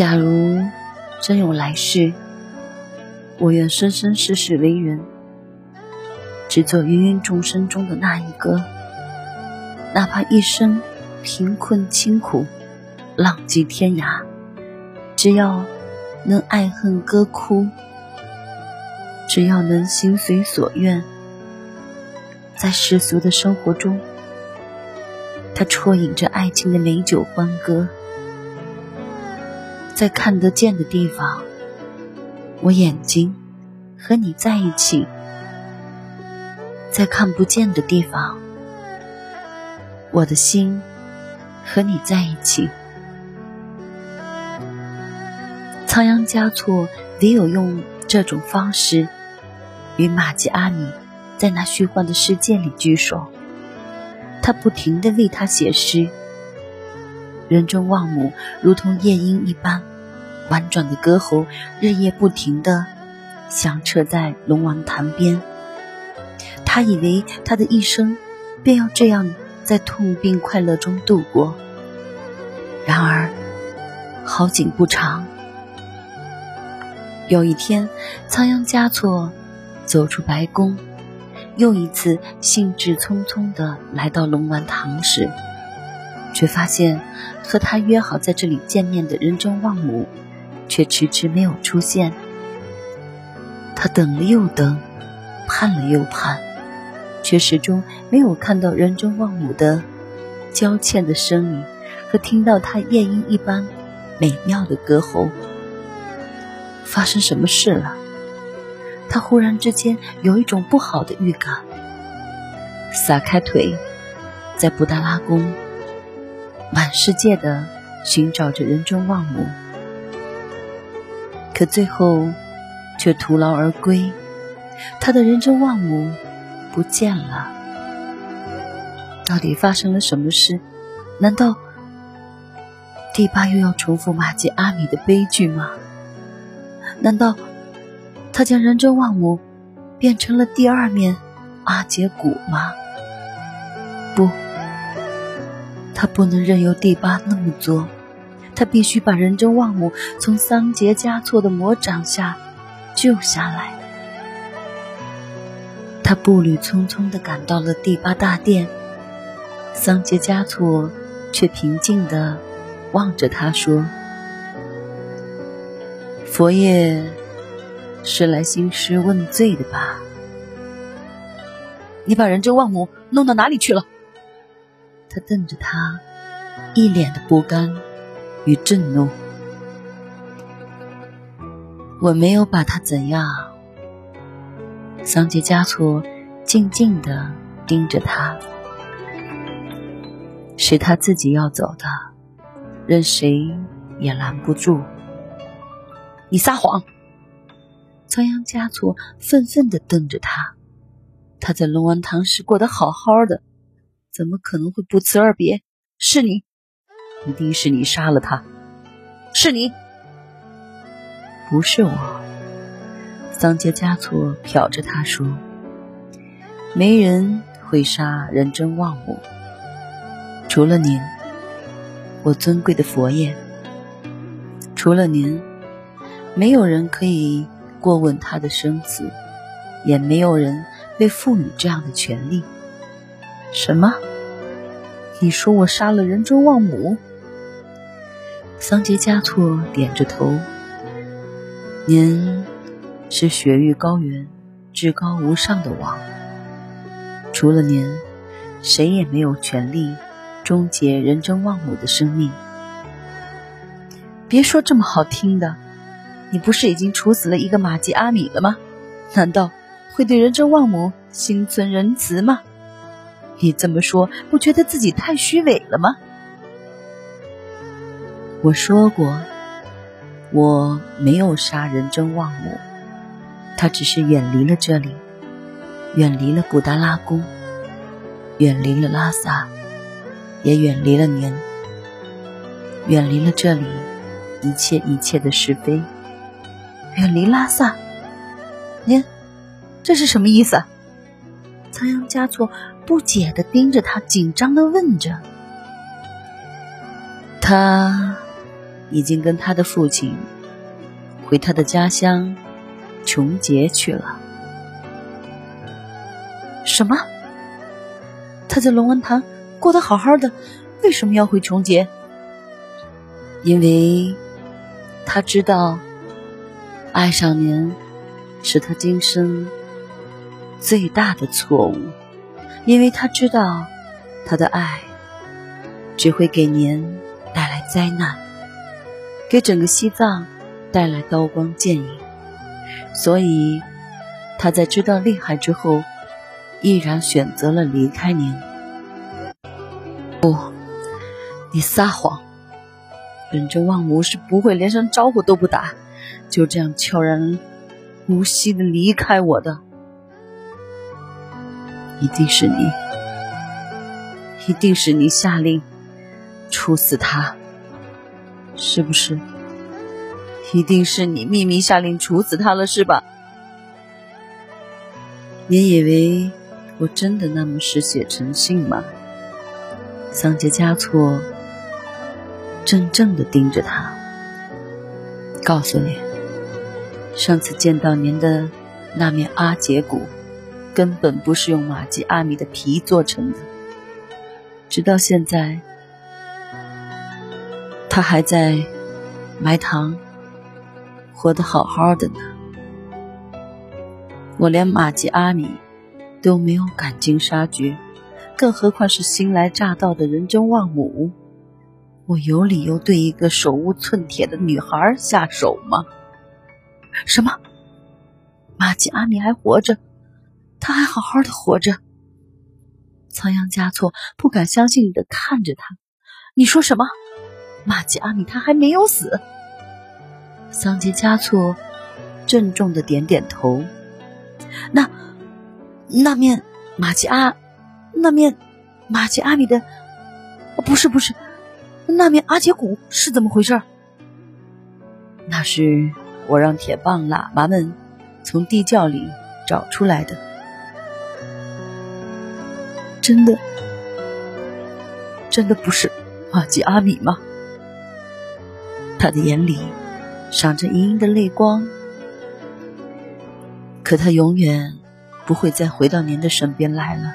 假如真有来世，我愿生生世世为人，只做芸芸众生中的那一个，哪怕一生贫困清苦，浪迹天涯，只要能爱恨歌哭，只要能心随所愿，在世俗的生活中，他啜饮着爱情的美酒欢歌，在看得见的地方。我眼睛和你在一起，在看不见的地方，我的心和你在一起。仓央嘉措唯有用这种方式与玛吉阿米在那虚幻的世界里聚首。他不停地为他写诗，人中望母如同夜莺一般。婉转的歌喉日夜不停地响彻在龙王潭边。他以为他的一生便要这样在痛并快乐中度过。然而，好景不长。有一天，仓央嘉措走出白宫，又一次兴致匆匆地来到龙王堂时，却发现和他约好在这里见面的仁真旺母。却迟迟没有出现。他等了又等，盼了又盼，却始终没有看到人中望母的娇倩的身影，和听到她夜莺一般美妙的歌喉。发生什么事了？他忽然之间有一种不好的预感，撒开腿，在布达拉宫满世界的寻找着人中望母。可最后，却徒劳而归。他的人真万物不见了。到底发生了什么事？难道第八又要重复玛吉阿米的悲剧吗？难道他将人真万物变成了第二面阿杰古吗？不，他不能任由第八那么做。他必须把仁真旺母从桑杰嘉措的魔掌下救下来。他步履匆匆地赶到了第八大殿，桑杰嘉措却平静地望着他说：“佛爷是来兴师问罪的吧？你把仁真旺母弄到哪里去了？”他瞪着他，一脸的不甘。与震怒，我没有把他怎样。桑杰加措静静的盯着他，是他自己要走的，任谁也拦不住。你撒谎！仓央嘉措愤愤的瞪着他，他在龙王堂时过得好好的，怎么可能会不辞而别？是你。一定是你杀了他，是你，不是我。桑杰嘉措瞟着他说：“没人会杀人真旺母，除了您，我尊贵的佛爷。除了您，没有人可以过问他的生死，也没有人被赋予这样的权利。什么？你说我杀了人真旺母？”桑杰嘉措点着头：“您是雪域高原至高无上的王，除了您，谁也没有权利终结人真旺母的生命。别说这么好听的，你不是已经处死了一个玛吉阿米了吗？难道会对人真旺母心存仁慈吗？你这么说，不觉得自己太虚伪了吗？”我说过，我没有杀人真旺母，他只是远离了这里，远离了布达拉宫，远离了拉萨，也远离了您，远离了这里一切一切的是非，远离拉萨。您这是什么意思？仓央嘉措不解的盯着他，紧张的问着。他。已经跟他的父亲回他的家乡琼结去了。什么？他在龙文堂过得好好的，为什么要回琼结？因为他知道爱上您是他今生最大的错误，因为他知道他的爱只会给您带来灾难，给整个西藏带来刀光剑影，所以他在知道厉害之后。毅然选择了离开您。不，你撒谎！本真望无是不会连声招呼都不打，就这样悄然无息的离开我的。一定是你，一定是你下令处死他，是不是？一定是你秘密下令处死他了，是吧？你以为？我真的那么嗜血成性吗？桑杰嘉措怔怔的盯着他，告诉你，上次见到您的那面阿杰骨，根本不是用玛吉阿米的皮做成的。直到现在，他还在埋塘，活得好好的呢。我连玛吉阿米。都没有赶尽杀绝，更何况是新来乍到的人真旺母？我有理由对一个手无寸铁的女孩下手吗？什么？玛吉阿米还活着？她还好好的活着？仓央嘉措不敢相信的看着他。你说什么？玛吉阿米他还没有死？桑杰嘉措郑重的点点头。那。那面玛吉阿，那面玛吉阿米的，不是不是，那面阿杰古是怎么回事？那是我让铁棒喇嘛们从地窖里找出来的。真的，真的不是玛吉阿米吗？他的眼里闪着盈盈的泪光，可他永远。不会再回到您的身边来了。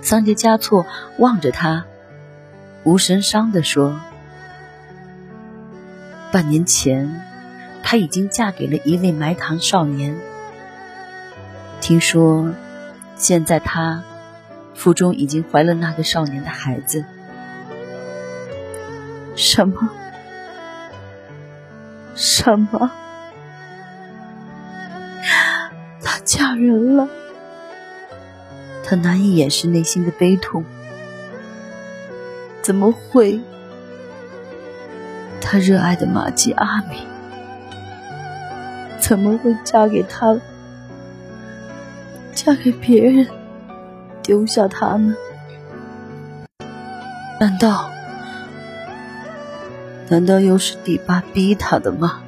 桑杰嘉措望着他，无神伤地说：“半年前，她已经嫁给了一位埋塘少年。听说，现在她腹中已经怀了那个少年的孩子。什么？什么？”她嫁人了，他难以掩饰内心的悲痛。怎么会？他热爱的玛吉阿米，怎么会嫁给他？嫁给别人，丢下他呢？难道？难道又是第八逼他的吗？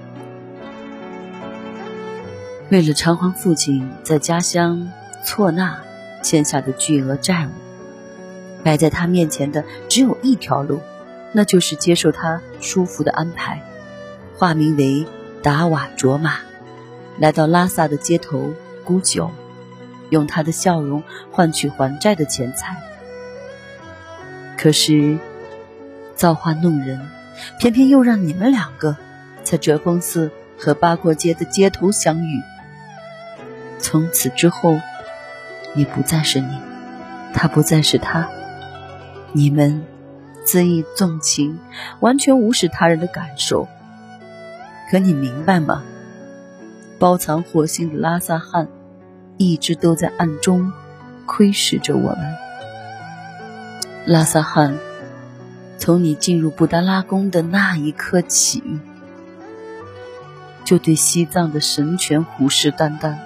为了偿还父亲在家乡错纳欠下的巨额债务，摆在他面前的只有一条路，那就是接受他叔父的安排，化名为达瓦卓玛，来到拉萨的街头沽酒，用他的笑容换取还债的钱财。可是造化弄人，偏偏又让你们两个在哲峰寺和八廓街的街头相遇。从此之后，你不再是你，他不再是他，你们恣意纵情，完全无视他人的感受。可你明白吗？包藏祸心的拉萨汉，一直都在暗中窥视着我们。拉萨汉，从你进入布达拉宫的那一刻起，就对西藏的神权虎视眈眈。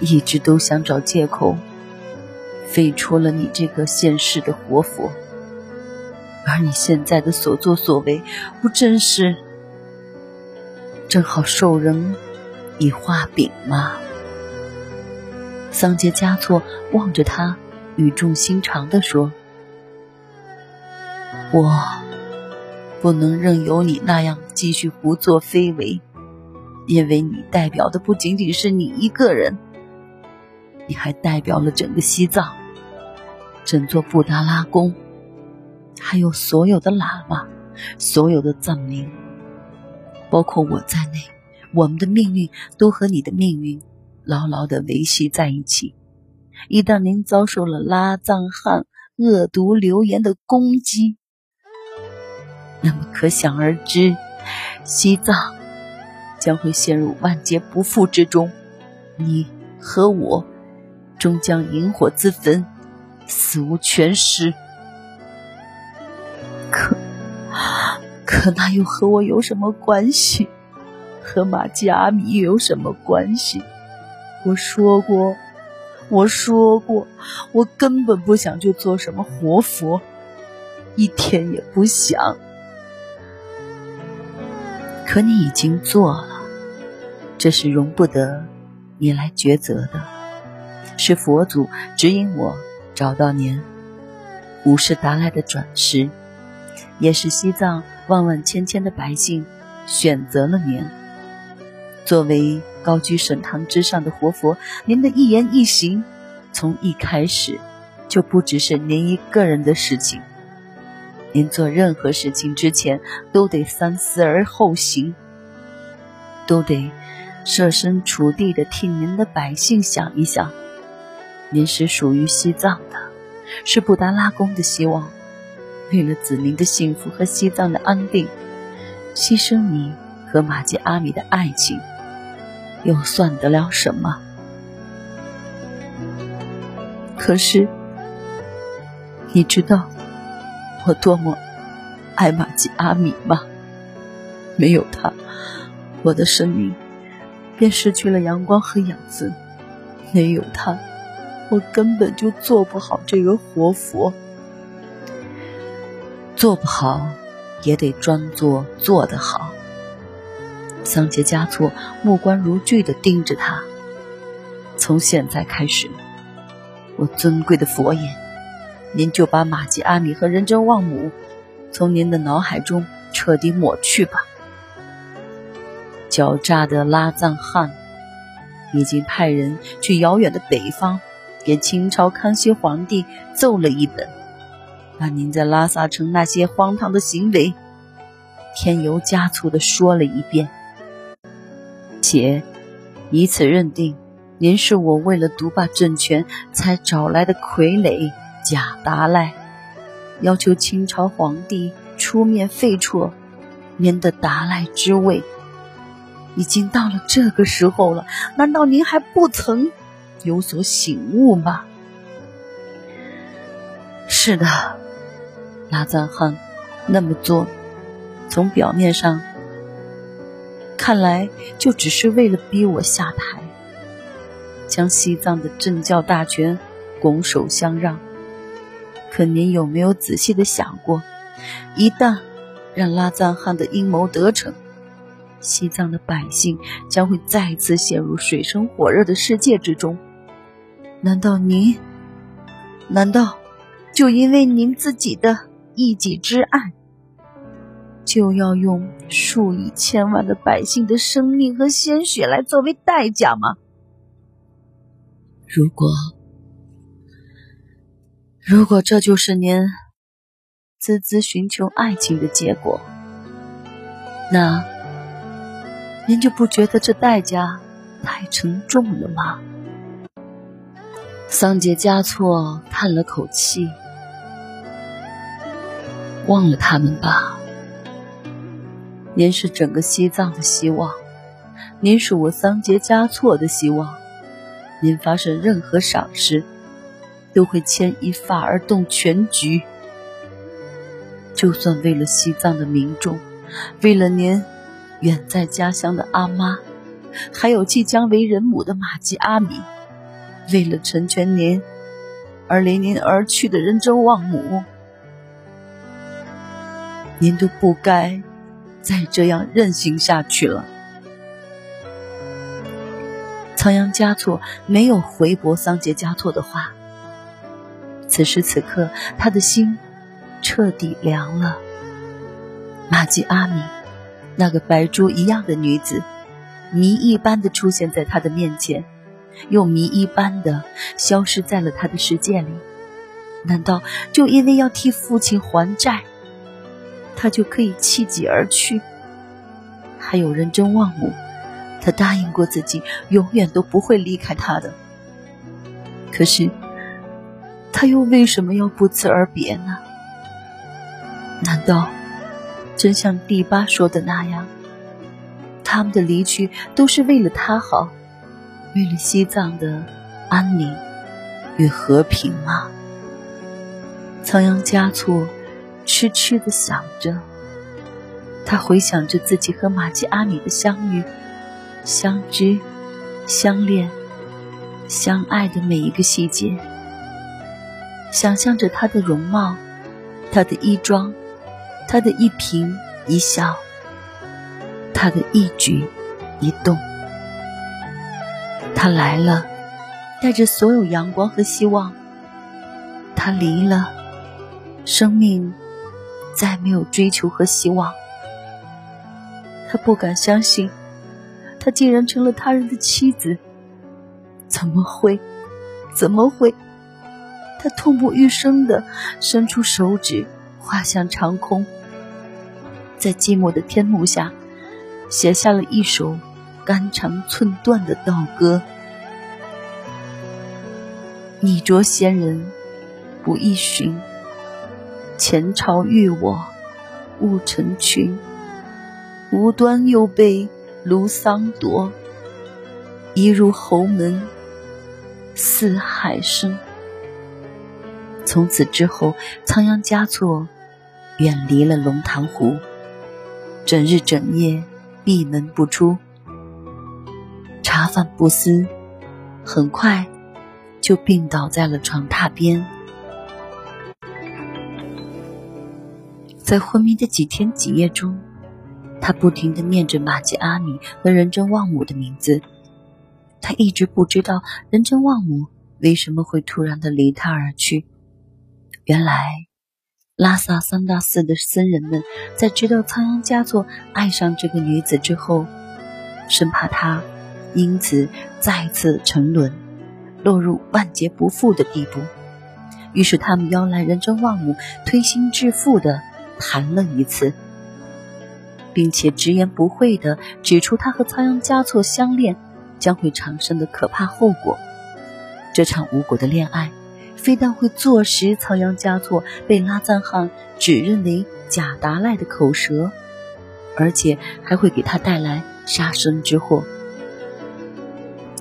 一直都想找借口废除了你这个现世的活佛，而你现在的所作所为，不正是正好受人以画饼吗？桑杰嘉措望着他，语重心长地说：“我不能任由你那样继续胡作非为，因为你代表的不仅仅是你一个人，你还代表了整个西藏，整座布达拉宫，还有所有的喇嘛，所有的藏民，包括我在内，我们的命运都和你的命运牢牢的维系在一起。一旦您遭受了拉藏汗恶毒流言的攻击，那么可想而知，西藏将会陷入万劫不复之中，你和我终将引火自焚，死无全尸。可可那又和我有什么关系？和玛吉阿米又有什么关系？我说过，我说过，我根本不想去做什么活佛，一天也不想。可你已经做了，这是容不得你来抉择的，是佛祖指引我找到您，五世达赖的转世，也是西藏万万千千的百姓选择了您。作为高居神堂之上的活佛，您的一言一行，从一开始就不只是您一个人的事情。您做任何事情之前，都得三思而后行，都得设身处地的替您的百姓想一想。您是属于西藏的，是布达拉宫的希望。为了子民的幸福和西藏的安定，牺牲你和玛吉阿米的爱情，又算得了什么？可是，你知道。我多么爱玛吉阿米吗？没有他，我的生命便失去了阳光和养分；没有他，我根本就做不好这个活佛。做不好，也得装作做得好。桑杰嘉措目光如炬地盯着他。从现在开始，我尊贵的佛眼。您就把玛吉阿米和仁真旺姆从您的脑海中彻底抹去吧。狡诈的拉藏汗已经派人去遥远的北方，给清朝康熙皇帝奏了一本，把您在拉萨城那些荒唐的行为添油加醋的说了一遍，且以此认定您是我为了独霸政权才找来的傀儡。贾达赖要求清朝皇帝出面废黜您的达赖之位，已经到了这个时候了，难道您还不曾有所醒悟吗？是的，拉赞汗那么做，从表面上看来，就只是为了逼我下台，将西藏的政教大权拱手相让。可您有没有仔细的想过，一旦让拉藏汗的阴谋得逞，西藏的百姓将会再次陷入水深火热的世界之中？难道您，难道就因为您自己的一己之爱，就要用数以千万的百姓的生命和鲜血来作为代价吗？如果。如果这就是您孜孜寻求爱情的结果，那您就不觉得这代价太沉重了吗？桑杰嘉措叹了口气，忘了他们吧。您是整个西藏的希望，您是我桑杰嘉措的希望。您发生任何傻事。都会牵一发而动全局。就算为了西藏的民众，为了您远在家乡的阿妈，还有即将为人母的玛吉阿米，为了成全您而离您而去的仁真旺姆，您都不该再这样任性下去了。仓央嘉措没有回驳桑杰嘉措的话。此时此刻，他的心彻底凉了。玛吉阿米，那个白珠一样的女子，谜一般的出现在他的面前，又谜一般的消失在了他的世界里。难道就因为要替父亲还债，他就可以弃己而去？还有人真忘母，他答应过自己，永远都不会离开他的。可是，他又为什么要不辞而别呢？难道真像第八说的那样，他们的离去都是为了他好，为了西藏的安宁与和平吗？仓央嘉措痴痴的想着，他回想着自己和玛吉阿米的相遇、相知、相恋、相爱的每一个细节，想象着他的容貌、他的衣装、他的一颦一笑、他的一举一动。他来了，带着所有阳光和希望；他离了。生命再没有追求和希望，他不敢相信，他竟然成了他人的妻子。怎么会？怎么会？他痛不欲生的伸出手指，画向长空，在寂寞的天幕下，写下了一首肝肠寸断的道歌：你着仙人不易寻。前朝遇我，误成群。无端又被卢桑夺，一入侯门，似海生。从此之后，仓央嘉措远离了龙潭湖，整日整夜闭门不出，茶饭不思，很快就病倒在了床榻边。在昏迷的几天几夜中，他不停地念着玛吉阿米和仁真旺姆的名字。他一直不知道仁真旺姆为什么会突然的离他而去。原来，拉萨三大寺的僧人们在知道仓央嘉措爱上这个女子之后，生怕他因此再次沉沦，落入万劫不复的地步，于是他们邀来仁真旺姆推心置腹的。谈了一次，并且直言不讳地指出他和仓央嘉措相恋将会产生的可怕后果。这场无果的恋爱，非但会坐实仓央嘉措被拉赞汗指认为假达赖的口舌，而且还会给他带来杀身之祸。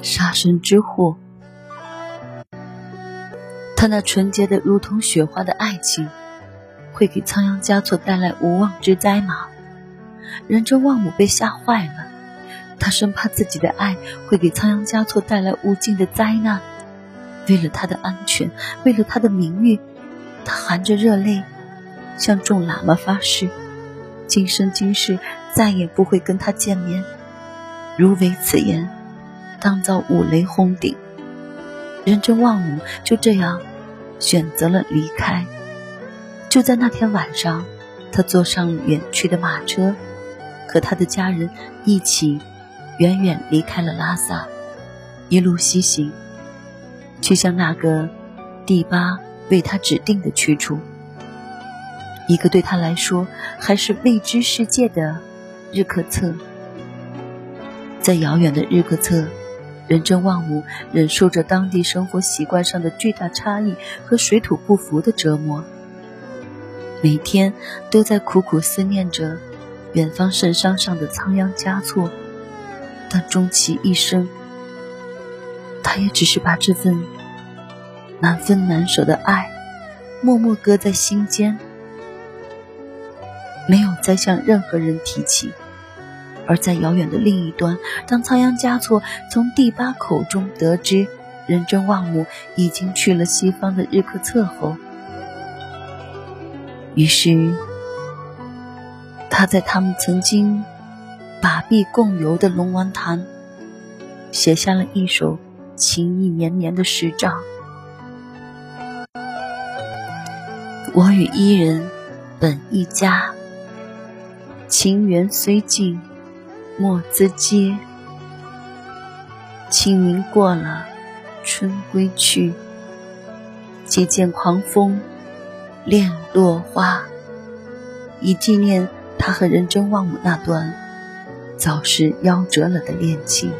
杀身之祸，他那纯洁的如同雪花的爱情。会给仓央嘉措带来无妄之灾吗？仁真旺姆被吓坏了，他生怕自己的爱会给仓央嘉措带来无尽的灾难。为了他的安全，为了他的名誉，他含着热泪向众喇嘛发誓：今生今世再也不会跟他见面。如违此言，当遭五雷轰顶。仁真旺姆就这样选择了离开。就在那天晚上，他坐上远去的马车，和他的家人一起远远离开了拉萨，一路西行，去向那个第八为他指定的去处，一个对他来说还是未知世界的日喀则。在遥远的日喀则，仁真旺姆忍受着当地生活习惯上的巨大差异和水土不服的折磨。每天都在苦苦思念着远方圣山上的仓央嘉措，但终其一生，他也只是把这份难分难舍的爱默默搁在心间，没有再向任何人提起。而在遥远的另一端，当仓央嘉措从第八口中得知仁真旺姆已经去了西方的日喀则后，于是，他在他们曾经把臂共游的龙王潭，写下了一首情意绵绵的诗章：“我与伊人本一家，情缘虽尽，莫自嗟。清明过了，春归去。借见狂风，恋落花，以纪念他和仁真忘母那段早逝夭折了的恋情。